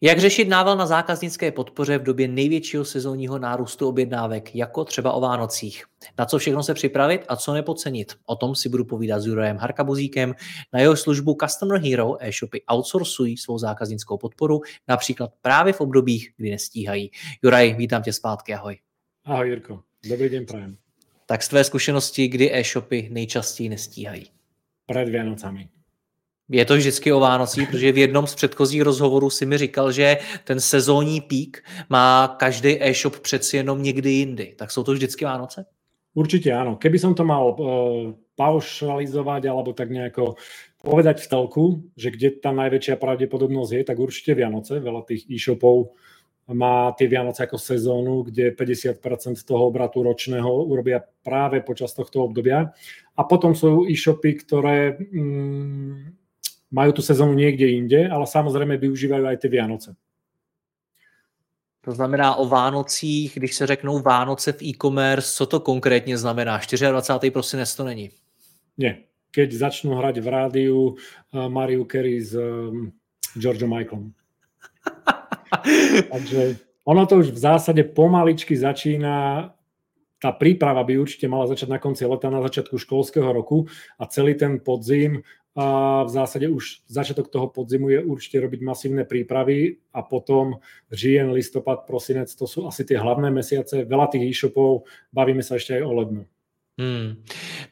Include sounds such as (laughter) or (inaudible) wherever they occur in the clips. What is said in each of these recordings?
Jak řešit nával na zákaznické podpoře v době největšího sezónního nárůstu objednávek, jako třeba o Vánocích? Na co všechno se připravit a co nepodcenit? O tom si budu povídat s Jurajem Harkabuzíkem. Na jeho službu Customer Hero e-shopy outsourcují svou zákaznickou podporu, například právě v obdobích, kdy nestíhají. Juraj, vítám tě zpátky, ahoj. Ahoj Jirko, dobrý den prajem. Tak z tvé zkušenosti, kdy e-shopy nejčastěji nestíhají? Před Vianocami. Je to vždycky o Vánocích, protože v jednom z předchozích rozhovorů si mi říkal, že ten sezónní pík má každý e-shop přeci jenom někdy jindy. Tak jsou to vždycky Vánoce? Určite áno. Keby som to mal uh, paušalizovať alebo tak nejako povedať v telku, že kde tá najväčšia pravdepodobnosť je, tak určite Vianoce. Veľa tých e-shopov má tie Vianoce ako sezónu, kde 50% toho obratu ročného urobia práve počas tohto obdobia. A potom sú e-shopy, ktoré mm, majú tú sezónu niekde inde, ale samozrejme využívajú aj ty Vianoce. To znamená o Vánocích, když se řeknou Vánoce v e-commerce, co to konkrétně znamená? 24. prosinec to není? Nie. Keď začnú hrať v rádiu uh, Mariu Carey s um, Georgeom Michaelom. (laughs) Takže ono to už v zásade pomaličky začína tá príprava by určite mala začať na konci leta, na začiatku školského roku a celý ten podzim a v zásade už začiatok toho podzimu je určite robiť masívne prípravy a potom žien, listopad, prosinec, to sú asi tie hlavné mesiace. Veľa tých e-shopov, bavíme sa ešte aj o lednu. Hmm.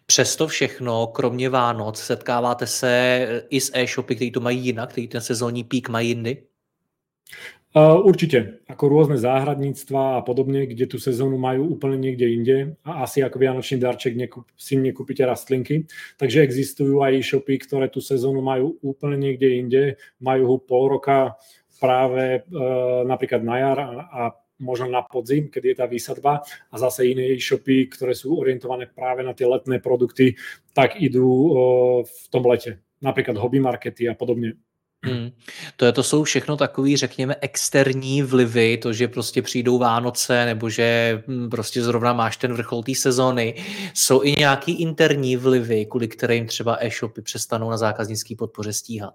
Přesto všechno, kromě Vánoc, setkáváte se i s e-shopy, kteří to mají jinak, kteří ten sezónní pík mají jindy? Určite, ako rôzne záhradníctva a podobne, kde tú sezónu majú úplne niekde inde a asi ako vianočný darček nekup, si nekúpite rastlinky. Takže existujú aj e-shopy, ktoré tú sezónu majú úplne niekde inde, majú ho pol roka práve e, napríklad na jar a, a možno na podzim, keď je tá výsadba a zase iné e-shopy, ktoré sú orientované práve na tie letné produkty, tak idú e, v tom lete. Napríklad hobby markety a podobne. Hmm. To, je, to jsou všechno takové, řekněme, externí vlivy, to, že prostě přijdou Vánoce, nebo že hm, prostě zrovna máš ten vrchol té sezóny. Jsou i nějaký interní vlivy, kvůli kterým třeba e-shopy přestanou na zákaznické podpoře stíhat?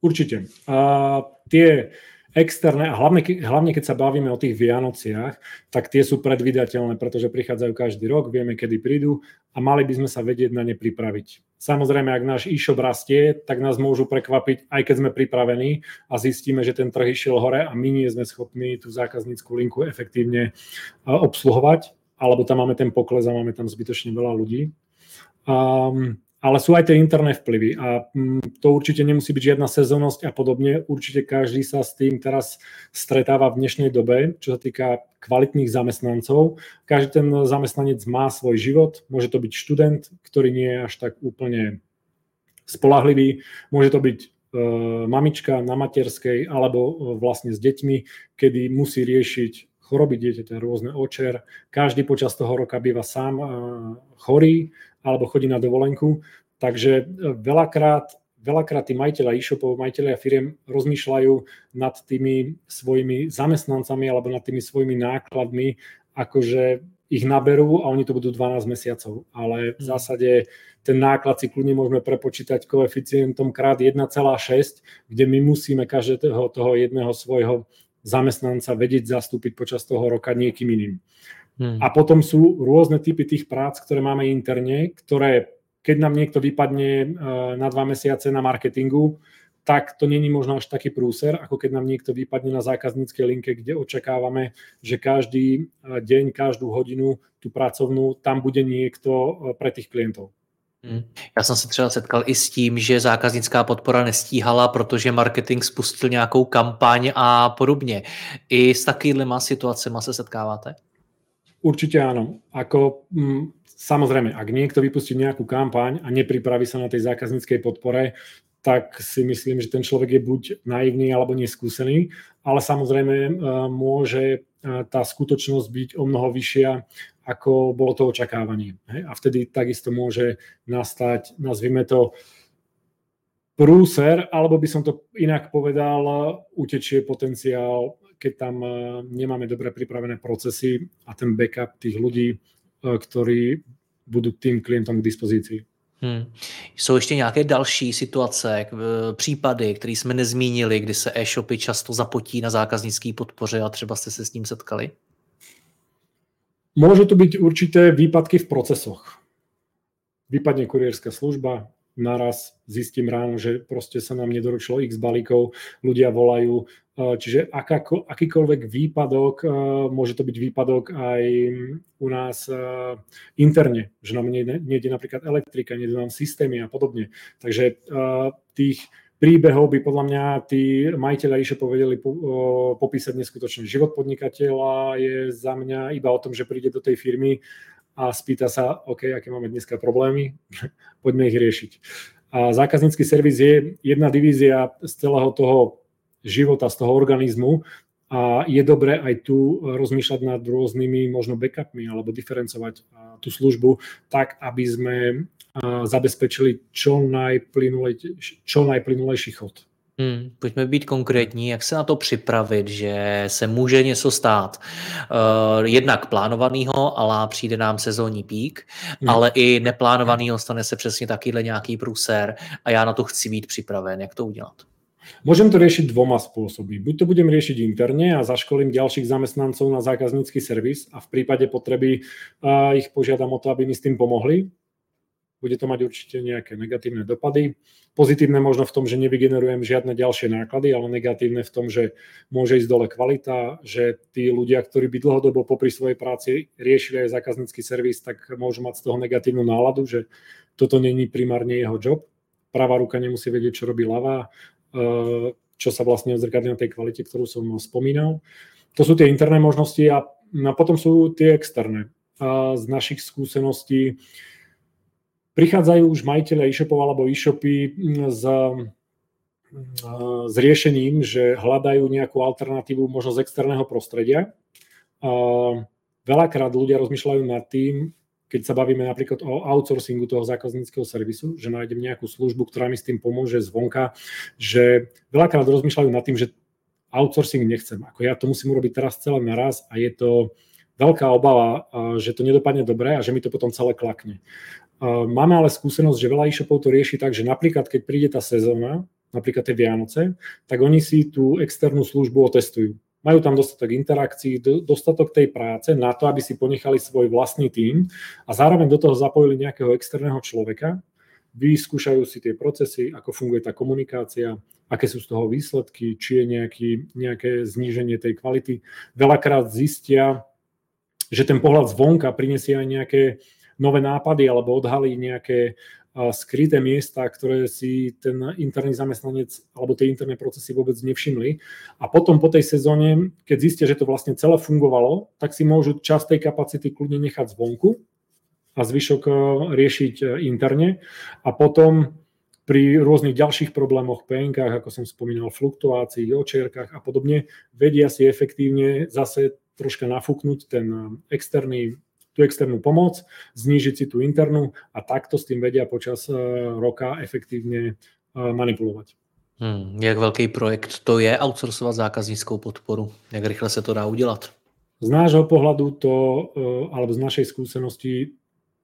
Určitě. A tie externé, a hlavne, hlavne keď sa bavíme o tých Vianociach, tak tie sú predvydateľné, pretože prichádzajú každý rok, vieme, kedy prídu a mali by sme sa vedieť na ne pripraviť. Samozrejme, ak náš e-shop rastie, tak nás môžu prekvapiť, aj keď sme pripravení a zistíme, že ten trh išiel hore a my nie sme schopní tú zákazníckú linku efektívne obsluhovať, alebo tam máme ten pokles a máme tam zbytočne veľa ľudí. Um, ale sú aj tie interné vplyvy a mm, to určite nemusí byť žiadna sezónnosť a podobne. Určite každý sa s tým teraz stretáva v dnešnej dobe, čo sa týka kvalitných zamestnancov. Každý ten zamestnanec má svoj život, môže to byť študent, ktorý nie je až tak úplne spolahlivý, môže to byť e, mamička na materskej alebo e, vlastne s deťmi, kedy musí riešiť choroby dieťaťa, rôzne očer. Každý počas toho roka býva sám e, chorý alebo chodí na dovolenku. Takže e, veľakrát, veľakrát tí majiteľa e-shopov, majiteľia firiem rozmýšľajú nad tými svojimi zamestnancami alebo nad tými svojimi nákladmi, akože ich naberú a oni to budú 12 mesiacov. Ale v hmm. zásade ten náklad si kľudne môžeme prepočítať koeficientom krát 1,6, kde my musíme každého toho jedného svojho zamestnanca vedieť zastúpiť počas toho roka niekým iným. Hmm. A potom sú rôzne typy tých prác, ktoré máme interne, ktoré keď nám niekto vypadne e, na dva mesiace na marketingu, tak to není možno až taký prúser, ako keď nám niekto vypadne na zákazníckej linke, kde očakávame, že každý e, deň, každú hodinu tú pracovnú, tam bude niekto e, pre tých klientov. Hmm. Já jsem se třeba setkal i s tím, že zákaznická podpora nestíhala, protože marketing spustil nějakou kampaň a podobně. I s takovýma situacemi se setkáváte? Určite áno. Ako, m, samozrejme, ak niekto vypustí nejakú kampaň a nepripraví sa na tej zákazníckej podpore, tak si myslím, že ten človek je buď naivný alebo neskúsený, ale samozrejme e, môže e, tá skutočnosť byť o mnoho vyššia, ako bolo to očakávanie. A vtedy takisto môže nastať, nazvime to, prúser, alebo by som to inak povedal, utečie potenciál keď tam eh, nemáme dobre pripravené procesy a ten backup tých ľudí, eh, ktorí budú tým klientom k dispozícii. Hmm. Jsou ještě nějaké další situace, eh, případy, které jsme nezmínili, kdy se e-shopy často zapotí na zákaznické podpoře a třeba jste se s ním setkali? Môžu to byť určité výpadky v procesoch. Vypadne kurierská služba, naraz zistím ráno, že proste sa nám nedoručilo x balíkov, ľudia volajú, čiže akáko, akýkoľvek výpadok, môže to byť výpadok aj u nás interne, že nám nejde napríklad elektrika, nejde nám systémy a podobne. Takže tých príbehov by podľa mňa tí majiteľa e povedali popísať neskutočne. Život podnikateľa je za mňa iba o tom, že príde do tej firmy a spýta sa, OK, aké máme dneska problémy, (laughs) poďme ich riešiť. A zákaznícky servis je jedna divízia z celého toho života, z toho organizmu a je dobré aj tu rozmýšľať nad rôznymi možno backupmi alebo diferencovať tú službu tak, aby sme zabezpečili čo, najplynulejší, čo najplynulejší chod. Hmm, pojďme být konkrétní, jak se na to připravit, že se může něco stát. Uh, jednak plánovaného, ale přijde nám sezónní pík, hmm. ale i neplánovaného stane se přesně takýhle nějaký průser a já na to chci být připraven. Jak to udělat? Môžem to riešiť dvoma spôsobmi. Buď to budem riešiť interne a zaškolím ďalších zamestnancov na zákaznícky servis a v prípade potreby uh, ich požiadam o to, aby mi s tým pomohli. Bude to mať určite nejaké negatívne dopady. Pozitívne možno v tom, že nevygenerujem žiadne ďalšie náklady, ale negatívne v tom, že môže ísť dole kvalita, že tí ľudia, ktorí by dlhodobo popri svojej práci riešili aj zákaznícky servis, tak môžu mať z toho negatívnu náladu, že toto není primárne jeho job. Pravá ruka nemusí vedieť, čo robí ľavá, eh, čo sa vlastne odzrkadlí na tej kvalite, ktorú som spomínal. To sú tie interné možnosti a, potom sú tie externé. A z našich skúseností prichádzajú už majiteľe e-shopov alebo e-shopy mm, s, mm, s riešením, že hľadajú nejakú alternatívu možno z externého prostredia. Veľakrát ľudia rozmýšľajú nad tým, keď sa bavíme napríklad o outsourcingu toho zákazníckého servisu, že nájdem nejakú službu, ktorá mi s tým pomôže zvonka, že veľakrát rozmýšľajú nad tým, že outsourcing nechcem. Ako ja to musím urobiť teraz celé naraz a je to veľká obava, že to nedopadne dobre a že mi to potom celé klakne. Máme ale skúsenosť, že veľa e-shopov to rieši tak, že napríklad keď príde tá sezóna, napríklad tie Vianoce, tak oni si tú externú službu otestujú. Majú tam dostatok interakcií, dostatok tej práce na to, aby si ponechali svoj vlastný tím a zároveň do toho zapojili nejakého externého človeka, vyskúšajú si tie procesy, ako funguje tá komunikácia, aké sú z toho výsledky, či je nejaký, nejaké zníženie tej kvality. Veľakrát zistia, že ten pohľad zvonka prinesie aj nejaké nové nápady alebo odhalí nejaké skryté miesta, ktoré si ten interný zamestnanec alebo tie interné procesy vôbec nevšimli. A potom po tej sezóne, keď zistia, že to vlastne celé fungovalo, tak si môžu časť tej kapacity kľudne nechať zvonku a zvyšok e, riešiť e, interne. A potom pri rôznych ďalších problémoch, penkách, ako som spomínal, fluktuácii, očierkách a podobne, vedia si efektívne zase troška nafúknuť ten e, externý tú externú pomoc, znížiť si tú internú a takto s tým vedia počas e, roka efektívne e, manipulovať. Hmm, jak velký projekt to je outsourcovat zákazníckou podporu? Jak rychle se to dá udělat? Z nášho pohľadu to, e, alebo z našej skúsenosti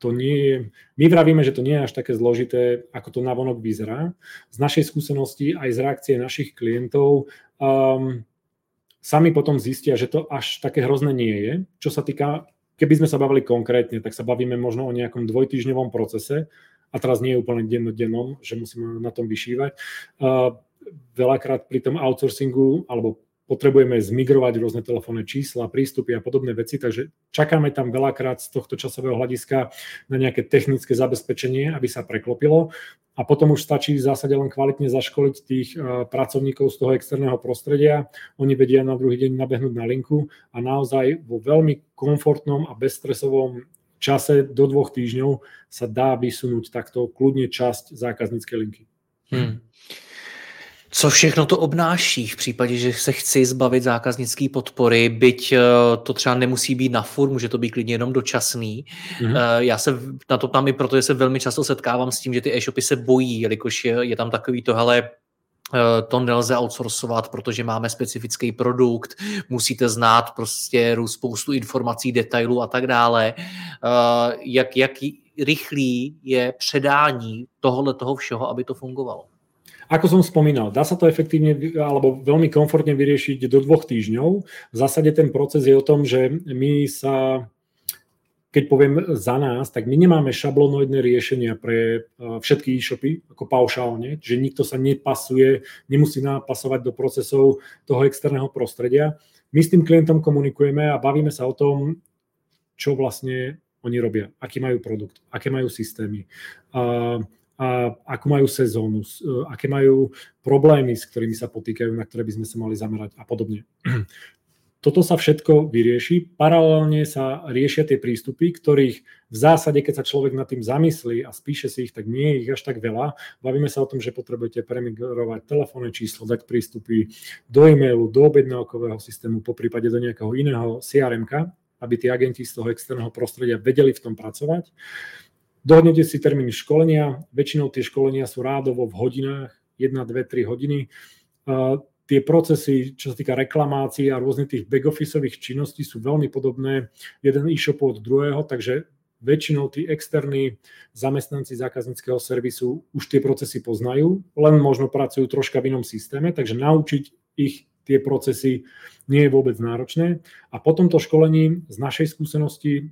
to nie je, my vravíme, že to nie je až také zložité, ako to navonok vyzerá. Z našej skúsenosti aj z reakcie našich klientov um, sami potom zistia, že to až také hrozné nie je. Čo sa týka Keby sme sa bavili konkrétne, tak sa bavíme možno o nejakom dvojtyžňovom procese a teraz nie je úplne dennodennom, že musíme na tom vyšívať. Veľakrát pri tom outsourcingu alebo potrebujeme zmigrovať rôzne telefónne čísla, prístupy a podobné veci, takže čakáme tam veľakrát z tohto časového hľadiska na nejaké technické zabezpečenie, aby sa preklopilo a potom už stačí v zásade len kvalitne zaškoliť tých uh, pracovníkov z toho externého prostredia. Oni vedia na druhý deň nabehnúť na linku a naozaj vo veľmi komfortnom a bezstresovom čase do dvoch týždňov sa dá vysunúť takto kľudne časť zákazníckej linky. Hmm. Co všechno to obnáší v případě, že se chci zbavit zákaznické podpory, byť eh, to třeba nemusí být na furt, může to být klidně jenom dočasný. Mm-hmm. Já se na to tam i protože se velmi často setkávám s tím, že ty e-shopy se bojí, jelikož je, je tam takový to, hele, eh, to nelze outsourcovat, protože máme specifický produkt, musíte znát prostě spoustu informací, detailů a tak dále. Jak, jak rychlý je předání tohohle toho všeho, aby to fungovalo? Ako som spomínal, dá sa to efektívne alebo veľmi komfortne vyriešiť do dvoch týždňov. V zásade ten proces je o tom, že my sa keď poviem za nás, tak my nemáme šablónoidné riešenia pre všetky e-shopy, ako paušálne, že nikto sa nepasuje, nemusí napasovať do procesov toho externého prostredia. My s tým klientom komunikujeme a bavíme sa o tom, čo vlastne oni robia, aký majú produkt, aké majú systémy a akú majú sezónu, e, aké majú problémy, s ktorými sa potýkajú, na ktoré by sme sa mali zamerať a podobne. (clears throat) Toto sa všetko vyrieši. Paralelne sa riešia tie prístupy, ktorých v zásade, keď sa človek nad tým zamyslí a spíše si ich, tak nie je ich až tak veľa. Bavíme sa o tom, že potrebujete premigrovať telefónne číslo, dať prístupy do e-mailu, do objednávkového systému, po prípade do nejakého iného crm aby tí agenti z toho externého prostredia vedeli v tom pracovať. Dohodnete si termín školenia, väčšinou tie školenia sú rádovo v hodinách, 1, 2, 3 hodiny. Tie procesy, čo sa týka reklamácií a rôznych tých back-officeových činností sú veľmi podobné jeden e-shop od druhého, takže väčšinou tí externí zamestnanci zákazníckého servisu už tie procesy poznajú, len možno pracujú troška v inom systéme, takže naučiť ich tie procesy nie je vôbec náročné. A po tomto školení z našej skúsenosti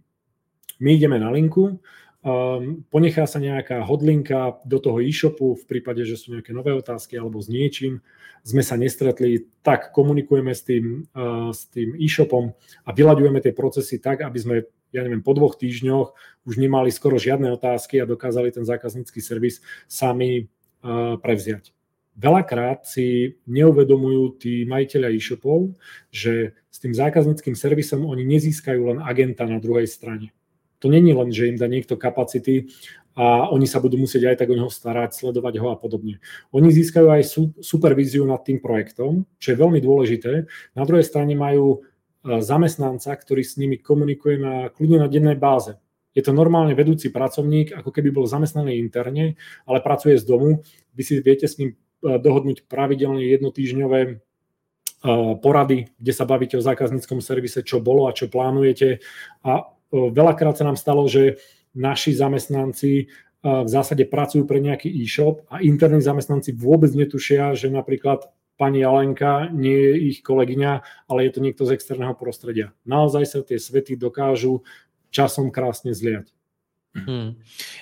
my ideme na linku, Um, ponechá sa nejaká hodlinka do toho e-shopu v prípade, že sú nejaké nové otázky alebo s niečím. Sme sa nestretli, tak komunikujeme s tým, uh, s tým e-shopom a vyľaďujeme tie procesy tak, aby sme, ja neviem, po dvoch týždňoch už nemali skoro žiadne otázky a dokázali ten zákaznícky servis sami uh, prevziať. Veľakrát si neuvedomujú tí majiteľia e-shopov, že s tým zákazníckým servisom oni nezískajú len agenta na druhej strane to není len, že im dá niekto kapacity a oni sa budú musieť aj tak o neho starať, sledovať ho a podobne. Oni získajú aj supervíziu nad tým projektom, čo je veľmi dôležité. Na druhej strane majú e, zamestnanca, ktorý s nimi komunikuje na, kľudne na dennej báze. Je to normálne vedúci pracovník, ako keby bol zamestnaný interne, ale pracuje z domu. Vy si viete s ním e, dohodnúť pravidelne jednotýžňové e, porady, kde sa bavíte o zákazníckom servise, čo bolo a čo plánujete a veľakrát sa nám stalo, že naši zamestnanci v zásade pracujú pre nejaký e-shop a interní zamestnanci vôbec netušia, že napríklad pani Alenka nie je ich kolegyňa, ale je to niekto z externého prostredia. Naozaj sa tie svety dokážu časom krásne zliať. Hmm.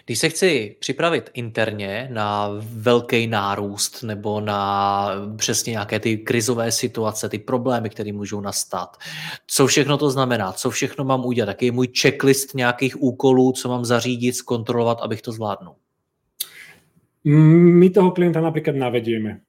Když se chci připravit interně na velký nárůst nebo na přesně nějaké ty krizové situace, ty problémy, které můžou nastat, co všechno to znamená, co všechno mám udělat, jaký je můj checklist nějakých úkolů, co mám zařídit, zkontrolovat, abych to zvládnul? My toho klienta napríklad navedieme.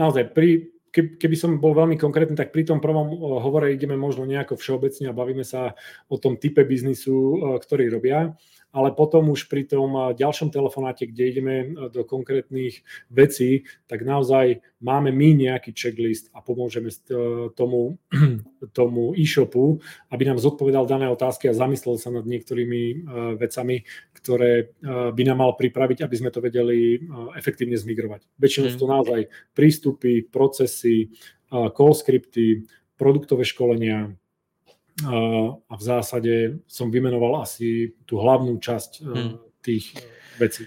Naozaj, pri, keby som bol veľmi konkrétny, tak pri tom prvom hovore ideme možno nejako všeobecne a bavíme sa o tom type biznisu, ktorý robia ale potom už pri tom eh, ďalšom telefonáte, kde ideme eh, do konkrétnych vecí, tak naozaj máme my nejaký checklist a pomôžeme eh, tomu, (clears throat) tomu e-shopu, aby nám zodpovedal dané otázky a zamyslel sa nad niektorými vecami, ktoré by nám mal pripraviť, aby sme to vedeli efektívne zmigrovať. Väčšinou sú to mhm. naozaj prístupy, procesy, call scripty, produktové školenia, a v zásade som vymenoval asi tu hlavnú časť e, hmm. tých vecí.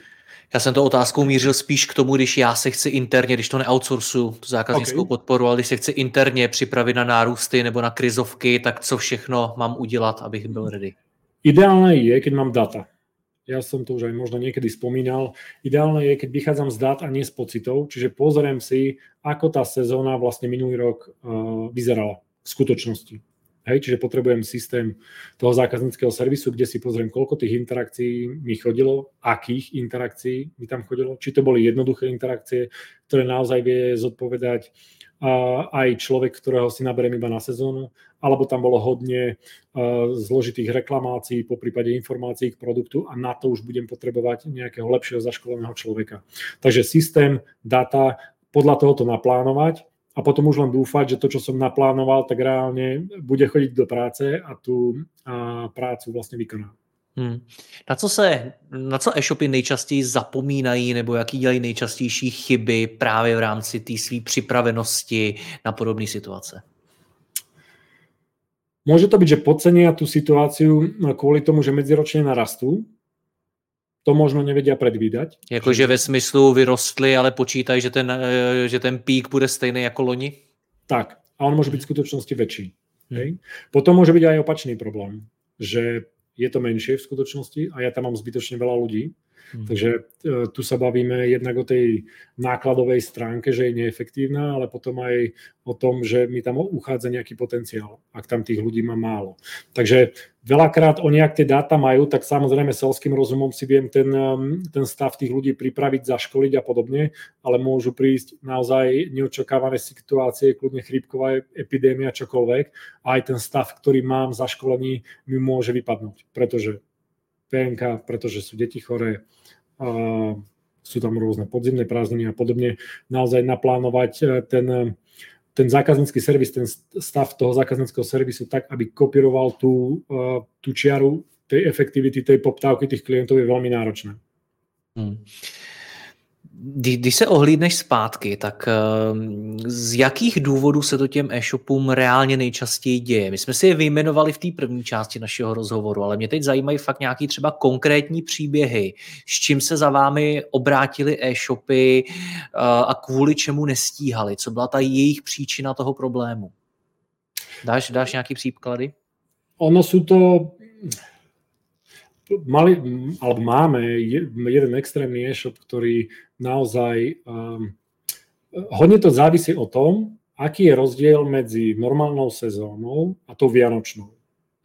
Já jsem to otázkou mířil spíš k tomu, když já se chci interně, když to neoutsourcuju, tu zákaznickou okay. podporu, ale když se chci interně připravit na nárůsty nebo na krizovky, tak co všechno mám udělat, abych byl ready? Ideálne je, keď mám data. ja som to už aj možno niekedy spomínal, ideálne je, keď vychádzam z dát a nie z pocitov, čiže pozriem si, ako tá sezóna vlastne minulý rok uh, vyzerala v skutočnosti. Hej, čiže potrebujem systém toho zákazníckého servisu, kde si pozriem, koľko tých interakcií mi chodilo, akých interakcií mi tam chodilo, či to boli jednoduché interakcie, ktoré naozaj vie zodpovedať aj človek, ktorého si naberiem iba na sezónu, alebo tam bolo hodne zložitých reklamácií, po prípade informácií k produktu a na to už budem potrebovať nejakého lepšieho zaškoleného človeka. Takže systém, data, podľa toho to naplánovať a potom už len dúfať, že to, čo som naplánoval, tak reálne bude chodiť do práce a tú a prácu vlastně vykoná. Hmm. Na co se, na co e-shopy nejčastěji zapomínají nebo jaký dělají nejčastější chyby právě v rámci té své připravenosti na podobné situace? Môže to byť, že podcenia tú situáciu kvôli tomu, že medziročne narastú to možno nevedia predvídať. Jakože ve smyslu vyrostli, ale počítají, že ten, eh, že ten pík bude stejný jako loni? Tak. A on môže byť v skutočnosti väčší. Hmm. Hej? Potom môže byť aj opačný problém, že je to menšie v skutočnosti a ja tam mám zbytočne veľa ľudí Hmm. Takže e, tu sa bavíme jednak o tej nákladovej stránke, že je neefektívna, ale potom aj o tom, že mi tam uchádza nejaký potenciál, ak tam tých ľudí má málo. Takže veľakrát oni, ak tie dáta majú, tak samozrejme selským rozumom si viem ten, ten stav tých ľudí pripraviť, zaškoliť a podobne, ale môžu prísť naozaj neočakávané situácie, kľudne chrípková epidémia, čokoľvek a aj ten stav, ktorý mám zaškolení, mi môže vypadnúť, pretože PNK, pretože sú deti choré, sú tam rôzne podzimné prázdniny a podobne. Naozaj naplánovať e, ten, e, ten zákaznícky servis, ten stav toho zákazníckého servisu tak, aby kopíroval tú, e, tú čiaru tej efektivity, tej poptávky tých klientov je veľmi náročné. Hmm. Když se ohlídneš zpátky, tak ehm, z jakých důvodů se to těm e-shopům reálně nejčastěji děje? My jsme si je vyjmenovali v té první části našeho rozhovoru, ale mě teď zajímají fakt nějaký třeba konkrétní příběhy, s čím se za vámi obrátili e-shopy eh, a kvůli čemu nestíhali, co byla ta jejich příčina toho problému. Dáš, dáš nějaký příklady? Ono sú to mali, alebo máme jeden extrémny e-shop, ktorý naozaj um, hodne to závisí o tom, aký je rozdiel medzi normálnou sezónou a tou vianočnou.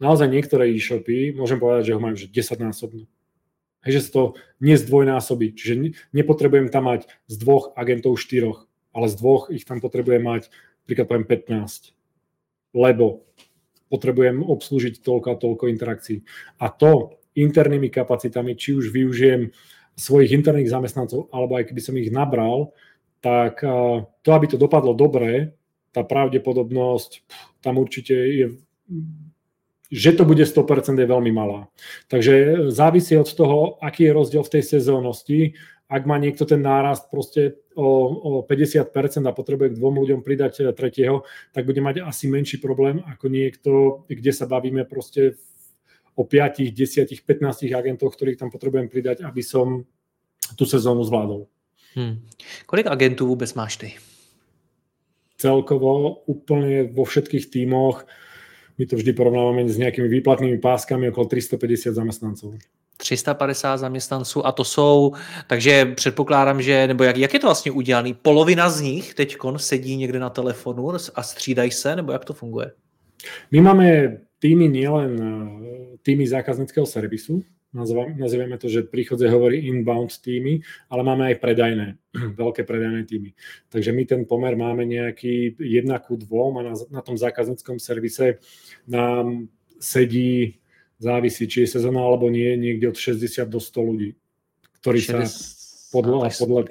Naozaj niektoré e-shopy, môžem povedať, že ho majú 10 násobne. Hej, že sa to nezdvojnásobí. Čiže nepotrebujem tam mať z dvoch agentov štyroch, ale z dvoch ich tam potrebujem mať príklad poviem 15. Lebo potrebujem obslúžiť toľko a toľko interakcií. A to internými kapacitami, či už využijem svojich interných zamestnancov, alebo aj keby som ich nabral, tak to, aby to dopadlo dobre, tá pravdepodobnosť tam určite je, že to bude 100% je veľmi malá. Takže závisí od toho, aký je rozdiel v tej sezónnosti. Ak má niekto ten nárast proste o, o 50% a potrebuje k dvom ľuďom pridať e, tretieho, tak bude mať asi menší problém ako niekto, kde sa bavíme proste v o 5, 10, 15 agentoch, ktorých tam potrebujem pridať, aby som tú sezónu zvládol. Hmm. Kolik agentů vůbec máš ty? Celkovo úplne vo všetkých tímoch my to vždy porovnávame s nejakými výplatnými páskami okolo 350 zamestnancov. 350 zaměstnanců a to jsou, takže předpokládám, že, nebo jak, jak je to vlastně udělané? Polovina z nich teď sedí někde na telefonu a střídají se, nebo jak to funguje? My máme týmy nielen týmy zákazníckého servisu, nazývame to, že príchodze hovorí inbound týmy, ale máme aj predajné, (clears throat) veľké predajné týmy. Takže my ten pomer máme nejaký 1 ku 2 a na, na tom zákazníckom servise nám sedí, závisí, či je sezóna alebo nie, niekde od 60 do 100 ľudí, ktorí 60... sa podľa, podľa,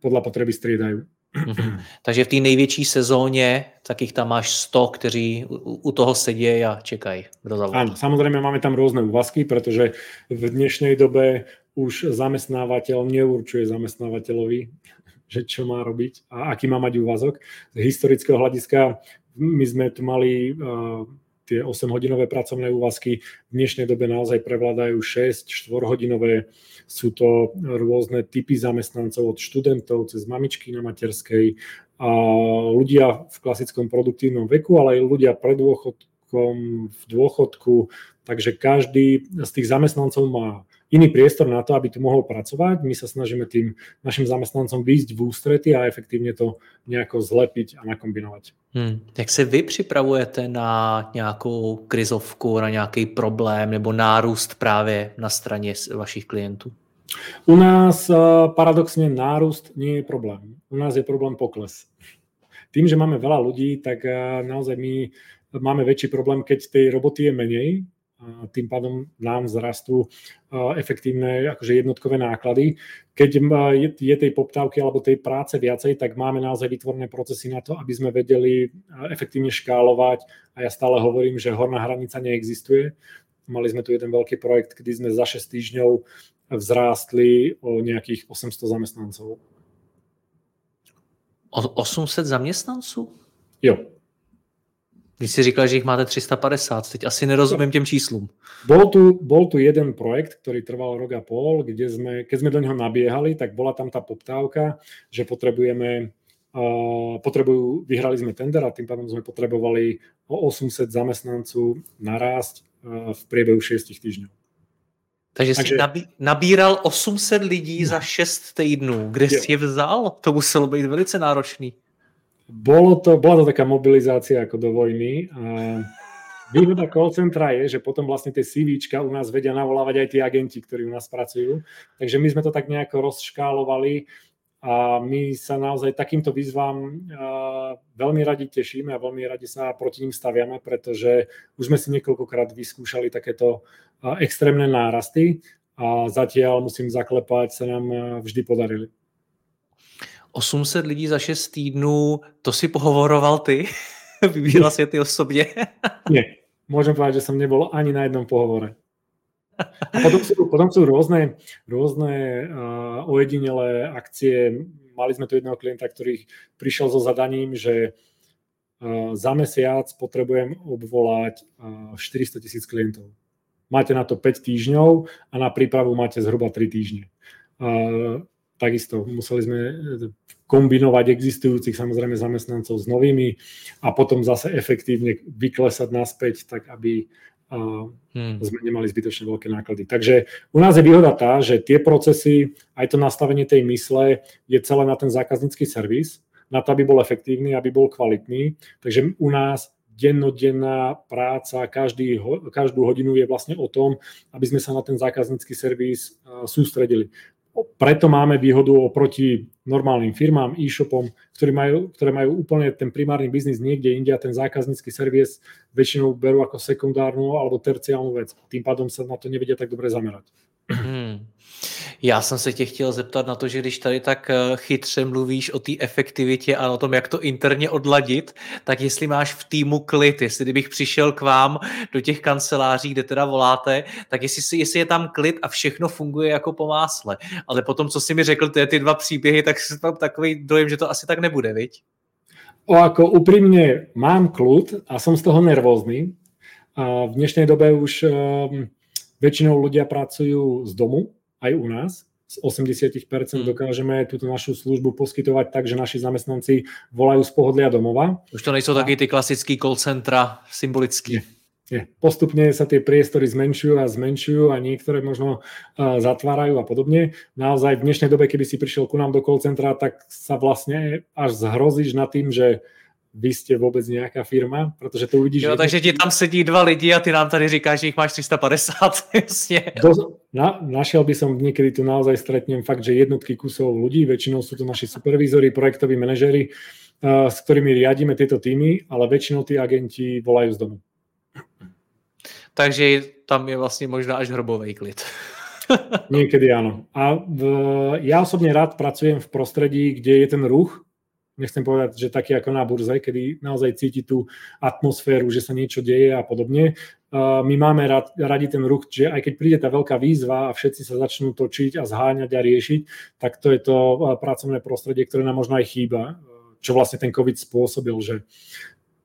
podľa potreby striedajú. Mm-hmm. Takže v té největší sezóně takých tam máš 100, kteří u, toho sedí a čekají. Áno, samozrejme máme tam rôzne úvazky, pretože v dnešnej dobe už zamestnávateľ neurčuje zamestnávateľovi, (laughs) že čo má robiť a aký má mať úvazok. Z historického hľadiska my sme tu mali uh, tie 8-hodinové pracovné úvazky. V dnešnej dobe naozaj prevládajú 6, 4-hodinové sú to rôzne typy zamestnancov od študentov cez mamičky na materskej a ľudia v klasickom produktívnom veku, ale aj ľudia pred dôchodkom, v dôchodku. Takže každý z tých zamestnancov má iný priestor na to, aby tu mohol pracovať. My sa snažíme tým našim zamestnancom výjsť v ústrety a efektívne to nejako zlepiť a nakombinovať. Hmm. Jak se vy připravujete na nějakou krizovku, na nějaký problém nebo nárůst právě na straně vašich klientů? U nás eh, paradoxne nárůst nie je problém. U nás je problém pokles. Tým, že máme veľa ľudí, tak eh, naozaj my máme väčší problém, keď tej roboty je menej, tým pádom nám zrastú efektívne akože jednotkové náklady. Keď je tej poptávky alebo tej práce viacej, tak máme naozaj vytvorené procesy na to, aby sme vedeli efektívne škálovať a ja stále hovorím, že horná hranica neexistuje. Mali sme tu jeden veľký projekt, kedy sme za 6 týždňov vzrástli o nejakých 800 zamestnancov. O 800 zamestnanců? Jo, Když si říkal, že ich máte 350, teď asi nerozumím těm číslům. Bol tu, bol tu jeden projekt, ktorý trval rok a pol, kde sme, keď sme do neho nabiehali, tak bola tam tá poptávka, že potrebujeme Uh, potrebujú, vyhrali sme tender a tým pádom sme potrebovali o 800 zamestnancov narásť uh, v priebehu 6 týždňov. Takže, Takže si nabíral 800 lidí za 6 týdnů. Kde je. si je vzal? To muselo být velice náročný. Bolo to, bola to taká mobilizácia ako do vojny. A výhoda call centra je, že potom vlastne tie CVčka u nás vedia navolávať aj tí agenti, ktorí u nás pracujú. Takže my sme to tak nejako rozškálovali a my sa naozaj takýmto výzvam veľmi radi tešíme a veľmi radi sa proti ním staviame, pretože už sme si niekoľkokrát vyskúšali takéto extrémne nárasty a zatiaľ musím zaklepať, sa nám vždy podarili. 800 lidí za 6 týdnů, to si pohovoroval ty? (laughs) Vybíral si ty osobně? (laughs) Nie, môžem povedať, že som nebol ani na jednom pohovore. A potom sú, potom sú rôzne, rôzne uh, ojedinelé akcie. Mali sme tu jedného klienta, ktorý prišiel so zadaním, že uh, za mesiac potrebujem obvolať uh, 400 tisíc klientov. Máte na to 5 týždňov a na prípravu máte zhruba 3 týždne. Uh, takisto museli sme e, kombinovať existujúcich samozrejme zamestnancov s novými a potom zase efektívne vyklesať naspäť, tak aby hmm. sme nemali zbytočne veľké náklady. Takže u nás je výhoda tá, že tie procesy, aj to nastavenie tej mysle je celé na ten zákaznícky servis, na to, aby bol efektívny, aby bol kvalitný. Takže u nás dennodenná práca, každý, každú hodinu je vlastne o tom, aby sme sa na ten zákaznícky servis sústredili preto máme výhodu oproti normálnym firmám, e-shopom, ktorí majú, ktoré majú úplne ten primárny biznis niekde inde a ten zákaznícky servis väčšinou berú ako sekundárnu alebo terciálnu vec. Tým pádom sa na to nevedia tak dobre zamerať. Hmm. Já jsem se tě chtěl zeptat na to, že když tady tak eh, chytře mluvíš o té efektivitě a o tom, jak to interně odladit, tak jestli máš v týmu klid, jestli kdybych přišel k vám do těch kanceláří, kde teda voláte, tak jestli, jestli je tam klid a všechno funguje jako po másle. Ale potom, co si mi řekl, ty, ty dva příběhy, tak mám takový dojem, že to asi tak nebude, viď? O, ako úprimne mám kľud a som z toho nervózny. A v dnešnej dobe už um, väčšinou ľudia pracujú z domu, aj u nás. Z 80% hmm. dokážeme túto našu službu poskytovať tak, že naši zamestnanci volajú z pohodlia domova. Už to nejsou taký tí klasický call centra symbolický. Nie. Nie. Postupne sa tie priestory zmenšujú a zmenšujú a niektoré možno uh, zatvárajú a podobne. Naozaj v dnešnej dobe, keby si prišiel ku nám do call centra, tak sa vlastne až zhrozíš nad tým, že vy ste vôbec nejaká firma, protože to uvidíš... Jo, takže ti tam sedí dva lidi a ty nám tady říkáš, že ich máš 350, (laughs) jasne. Do, na, našiel by som niekedy tu naozaj stretnem fakt, že jednotky kusov ľudí, väčšinou sú to naši supervízori, projektoví manažery, uh, s ktorými riadíme tieto týmy, ale väčšinou tí agenti volajú z domu. Takže tam je vlastne možno až hrobový klid. (laughs) Niekedy áno. A v, ja osobne rád pracujem v prostredí, kde je ten ruch, nechcem povedať, že taký ako na burze, kedy naozaj cíti tú atmosféru, že sa niečo deje a podobne. My máme rad, radi ten ruch, že aj keď príde tá veľká výzva a všetci sa začnú točiť a zháňať a riešiť, tak to je to pracovné prostredie, ktoré nám možno aj chýba, čo vlastne ten COVID spôsobil, že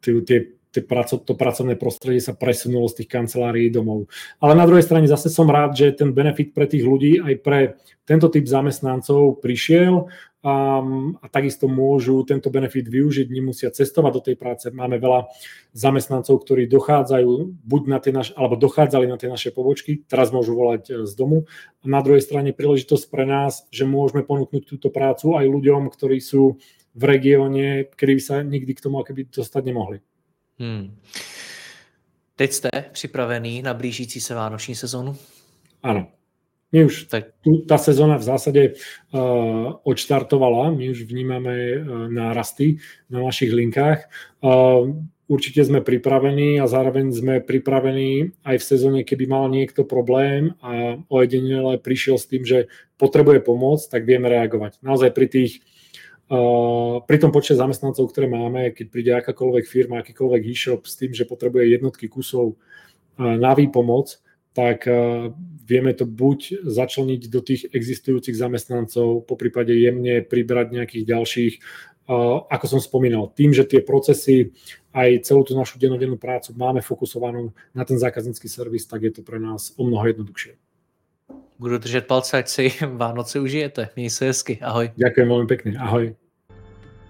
tie to pracovné prostredie sa presunulo z tých kancelárií domov. Ale na druhej strane zase som rád, že ten benefit pre tých ľudí aj pre tento typ zamestnancov prišiel a, a takisto môžu tento benefit využiť, nemusia cestovať do tej práce. Máme veľa zamestnancov, ktorí dochádzajú buď na tie naše, alebo dochádzali na tie naše pobočky, teraz môžu volať e, z domu. A na druhej strane príležitosť pre nás, že môžeme ponúknuť túto prácu aj ľuďom, ktorí sú v regióne, kedy by sa nikdy k tomu akoby dostať nemohli. Hmm. Teď jste připravený na blížící se vánoční sezónu? Áno. My už, tá sezóna v zásade uh, odštartovala, my už vnímame uh, nárasty na našich linkách. Uh, určite sme pripravení a zároveň sme pripravení aj v sezóne, keby mal niekto problém a ojedinele prišiel s tým, že potrebuje pomoc, tak vieme reagovať. Naozaj pri tých Uh, pri tom počte zamestnancov, ktoré máme, keď príde akákoľvek firma, akýkoľvek e-shop s tým, že potrebuje jednotky kusov uh, na výpomoc, tak uh, vieme to buď začleniť do tých existujúcich zamestnancov, po prípade jemne pribrať nejakých ďalších, ako som spomínal, tým, že tie procesy aj celú tú našu dennodennú prácu máme fokusovanú na ten zákaznícky servis, tak je to pre nás o mnoho jednoduchšie. Budu držet palce, ať si (laughs) Vánoce užijete. Měj se hezky. Ahoj. Ďakujem veľmi pekne. Ahoj.